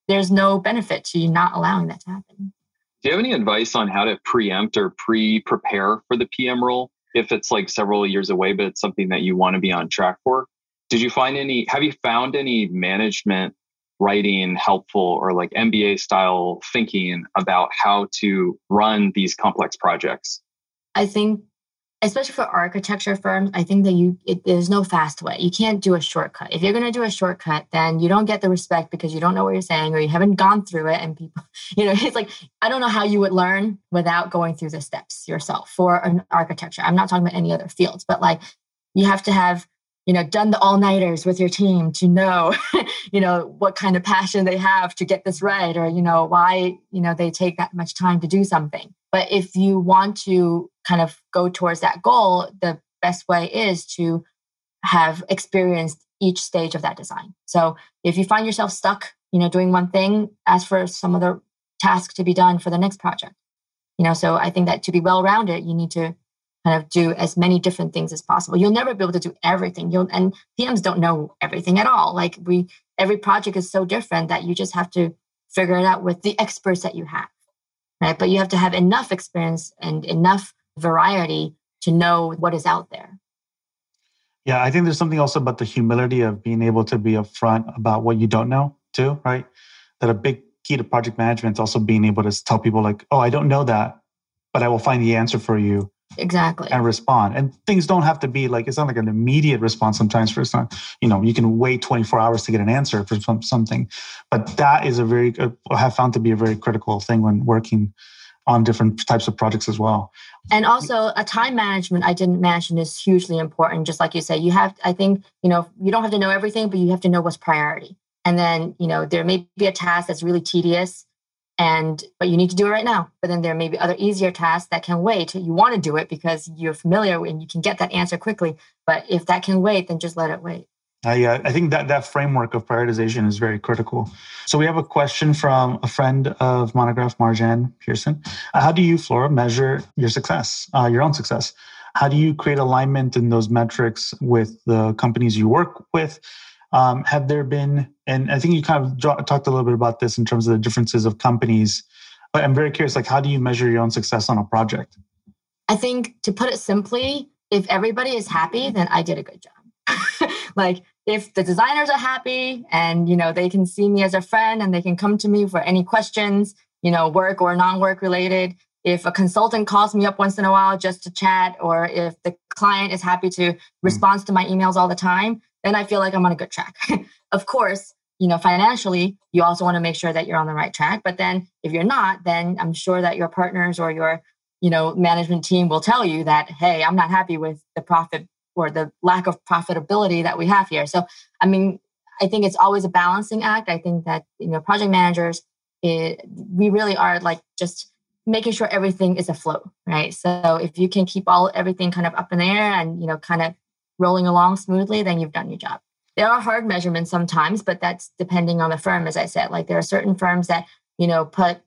there's no benefit to you not allowing that to happen. Do you have any advice on how to preempt or pre prepare for the PM role? If it's like several years away, but it's something that you want to be on track for? Did you find any, have you found any management writing helpful or like MBA style thinking about how to run these complex projects? I think especially for architecture firms, I think that you it, there's no fast way. You can't do a shortcut. If you're going to do a shortcut, then you don't get the respect because you don't know what you're saying or you haven't gone through it. And people, you know, it's like I don't know how you would learn without going through the steps yourself for an architecture. I'm not talking about any other fields, but like you have to have you know done the all nighters with your team to know you know what kind of passion they have to get this right or you know why you know they take that much time to do something but if you want to kind of go towards that goal, the best way is to have experienced each stage of that design. So if you find yourself stuck, you know, doing one thing, ask for some other task to be done for the next project. You know, so I think that to be well rounded, you need to kind of do as many different things as possible. You'll never be able to do everything. You'll and PMs don't know everything at all. Like we every project is so different that you just have to figure it out with the experts that you have right? But you have to have enough experience and enough variety to know what is out there. Yeah, I think there's something also about the humility of being able to be upfront about what you don't know, too, right? That a big key to project management is also being able to tell people, like, oh, I don't know that, but I will find the answer for you exactly and respond and things don't have to be like it's not like an immediate response sometimes for some you know you can wait 24 hours to get an answer for something but that is a very uh, i have found to be a very critical thing when working on different types of projects as well. And also a time management I didn't mention is hugely important. Just like you say, you have, I think, you know, you don't have to know everything, but you have to know what's priority. And then, you know, there may be a task that's really tedious and but you need to do it right now. But then there may be other easier tasks that can wait. You want to do it because you're familiar and you can get that answer quickly. But if that can wait, then just let it wait. I, uh, I think that that framework of prioritization is very critical. So we have a question from a friend of Monograph, Marjan Pearson. Uh, how do you, Flora, measure your success, uh, your own success? How do you create alignment in those metrics with the companies you work with? Um, have there been, and I think you kind of talked a little bit about this in terms of the differences of companies, but I'm very curious, like, how do you measure your own success on a project? I think to put it simply, if everybody is happy, then I did a good job. like if the designers are happy and you know they can see me as a friend and they can come to me for any questions you know work or non-work related if a consultant calls me up once in a while just to chat or if the client is happy to hmm. respond to my emails all the time then i feel like i'm on a good track of course you know financially you also want to make sure that you're on the right track but then if you're not then i'm sure that your partners or your you know management team will tell you that hey i'm not happy with the profit or the lack of profitability that we have here. So, I mean, I think it's always a balancing act. I think that you know, project managers, it, we really are like just making sure everything is afloat, right? So if you can keep all everything kind of up in the air and you know, kind of rolling along smoothly, then you've done your job. There are hard measurements sometimes, but that's depending on the firm, as I said. Like there are certain firms that you know put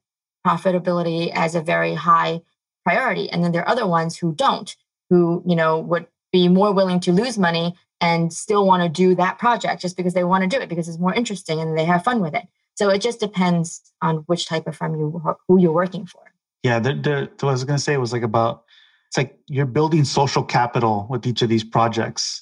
profitability as a very high priority, and then there are other ones who don't, who you know would be more willing to lose money and still want to do that project just because they want to do it because it's more interesting and they have fun with it. So it just depends on which type of firm you who you're working for. Yeah, the, the, what I was going to say it was like about it's like you're building social capital with each of these projects.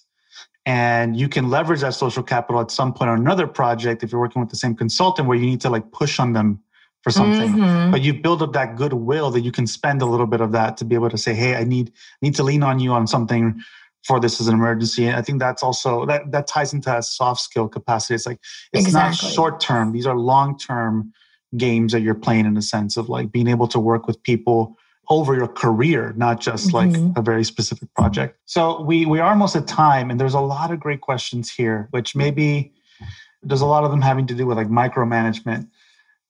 And you can leverage that social capital at some point on another project if you're working with the same consultant where you need to like push on them for something. Mm-hmm. But you build up that goodwill that you can spend a little bit of that to be able to say, hey, I need need to lean on you on something for this as an emergency. And I think that's also that that ties into a soft skill capacity. It's like it's exactly. not short term; these are long term games that you're playing in a sense of like being able to work with people over your career, not just mm-hmm. like a very specific project. So we we are almost at time, and there's a lot of great questions here, which maybe there's a lot of them having to do with like micromanagement.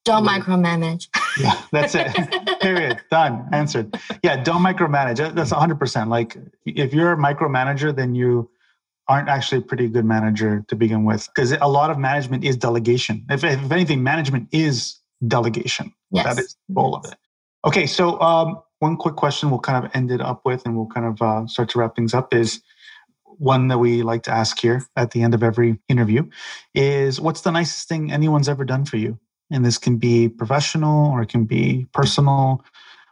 Don't micromanage. yeah, that's it. Period. Done. Answered. Yeah, don't micromanage. That's 100%. Like if you're a micromanager, then you aren't actually a pretty good manager to begin with because a lot of management is delegation. If, if anything, management is delegation. Yes. That is the role of it. Okay, so um, one quick question we'll kind of end it up with and we'll kind of uh, start to wrap things up is one that we like to ask here at the end of every interview is what's the nicest thing anyone's ever done for you? And this can be professional or it can be personal.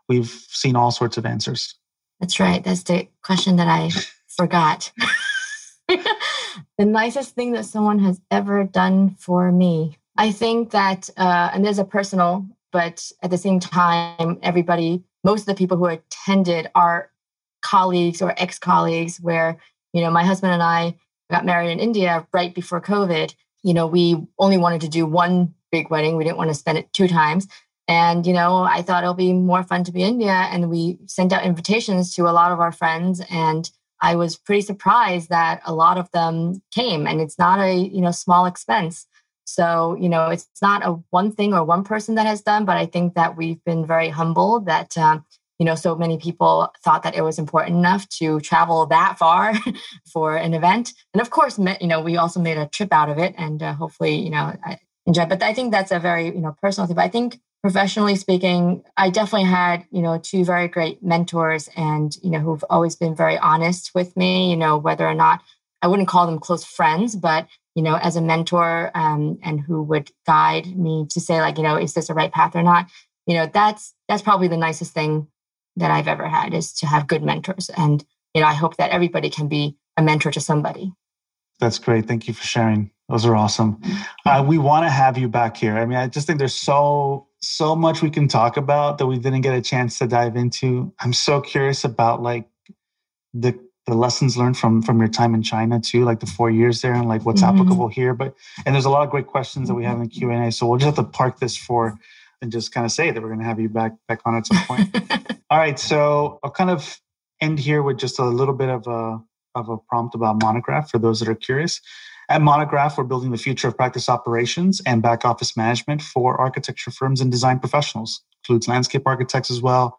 We've seen all sorts of answers. That's right. That's the question that I forgot. the nicest thing that someone has ever done for me. I think that, uh, and there's a personal, but at the same time, everybody, most of the people who attended are colleagues or ex colleagues, where, you know, my husband and I got married in India right before COVID. You know, we only wanted to do one big wedding. We didn't want to spend it two times. And, you know, I thought it'll be more fun to be in India. And we sent out invitations to a lot of our friends. And I was pretty surprised that a lot of them came. And it's not a, you know, small expense. So, you know, it's not a one thing or one person that has done, but I think that we've been very humbled that, um, you know, so many people thought that it was important enough to travel that far for an event. And of course, you know, we also made a trip out of it. And uh, hopefully, you know, enjoy. But I think that's a very, you know, personal thing. But I think professionally speaking, I definitely had, you know, two very great mentors and, you know, who've always been very honest with me, you know, whether or not I wouldn't call them close friends, but, you know, as a mentor um, and who would guide me to say, like, you know, is this a right path or not? You know, that's that's probably the nicest thing that I've ever had is to have good mentors. And, you know, I hope that everybody can be a mentor to somebody. That's great. Thank you for sharing. Those are awesome. Uh, we want to have you back here. I mean, I just think there's so so much we can talk about that we didn't get a chance to dive into. I'm so curious about like the the lessons learned from from your time in China too, like the four years there, and like what's mm-hmm. applicable here. But and there's a lot of great questions that we have in the Q and A. So we'll just have to park this for and just kind of say that we're going to have you back back on at some point. All right, so I'll kind of end here with just a little bit of a of a prompt about Monograph for those that are curious. At Monograph, we're building the future of practice operations and back office management for architecture firms and design professionals. Includes landscape architects as well,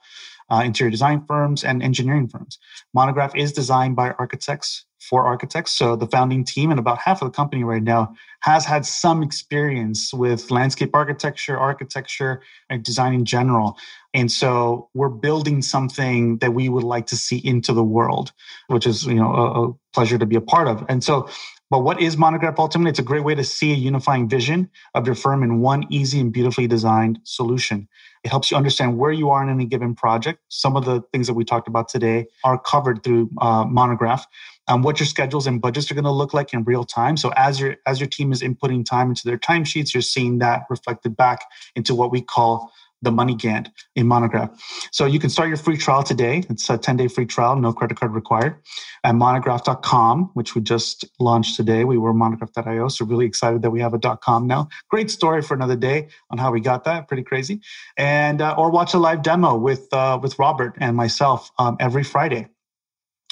uh, interior design firms, and engineering firms. Monograph is designed by architects for architects. So the founding team and about half of the company right now has had some experience with landscape architecture, architecture, and design in general. And so we're building something that we would like to see into the world, which is you know a, a pleasure to be a part of. And so but what is Monograph ultimately? It's a great way to see a unifying vision of your firm in one easy and beautifully designed solution. It helps you understand where you are in any given project. Some of the things that we talked about today are covered through uh, Monograph. Um, what your schedules and budgets are going to look like in real time. So as your as your team is inputting time into their timesheets, you're seeing that reflected back into what we call the money Gantt in Monograph. So you can start your free trial today. It's a 10 day free trial, no credit card required at monograph.com, which we just launched today. We were monograph.io. So really excited that we have a .com now. Great story for another day on how we got that. Pretty crazy. And, uh, or watch a live demo with, uh, with Robert and myself um, every Friday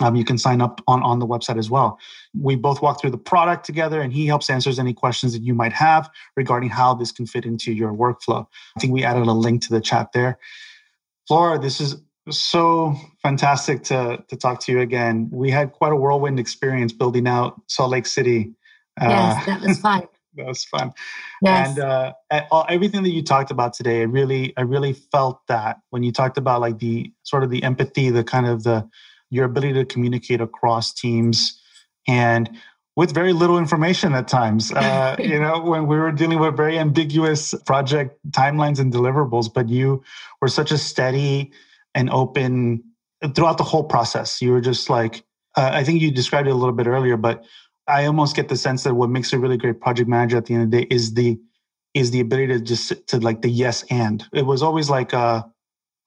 um, you can sign up on, on the website as well. We both walk through the product together and he helps answers any questions that you might have regarding how this can fit into your workflow. I think we added a link to the chat there. Flora, this is so fantastic to, to talk to you again. We had quite a whirlwind experience building out Salt Lake City. Yes, uh, that was fun. that was fun. Yes. And uh, everything that you talked about today, I really, I really felt that when you talked about like the sort of the empathy, the kind of the your ability to communicate across teams and with very little information at times. Uh, you know, when we were dealing with very ambiguous project timelines and deliverables, but you were such a steady and open throughout the whole process. You were just like, uh, I think you described it a little bit earlier, but I almost get the sense that what makes a really great project manager at the end of the day is the is the ability to just to like the yes and. It was always like, uh,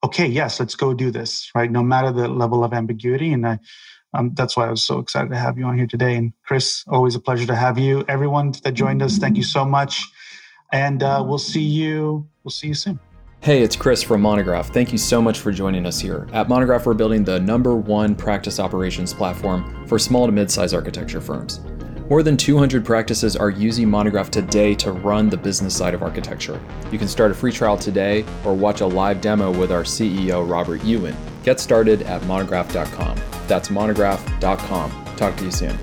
okay, yes, let's go do this, right? No matter the level of ambiguity. And I, um, that's why I was so excited to have you on here today. And Chris, always a pleasure to have you. Everyone that joined us, thank you so much. And uh, we'll see you. We'll see you soon. Hey, it's Chris from Monograph. Thank you so much for joining us here. At Monograph, we're building the number one practice operations platform for small to mid-size architecture firms. More than 200 practices are using Monograph today to run the business side of architecture. You can start a free trial today or watch a live demo with our CEO, Robert Yuen. Get started at monograph.com. That's monograph.com. Talk to you soon.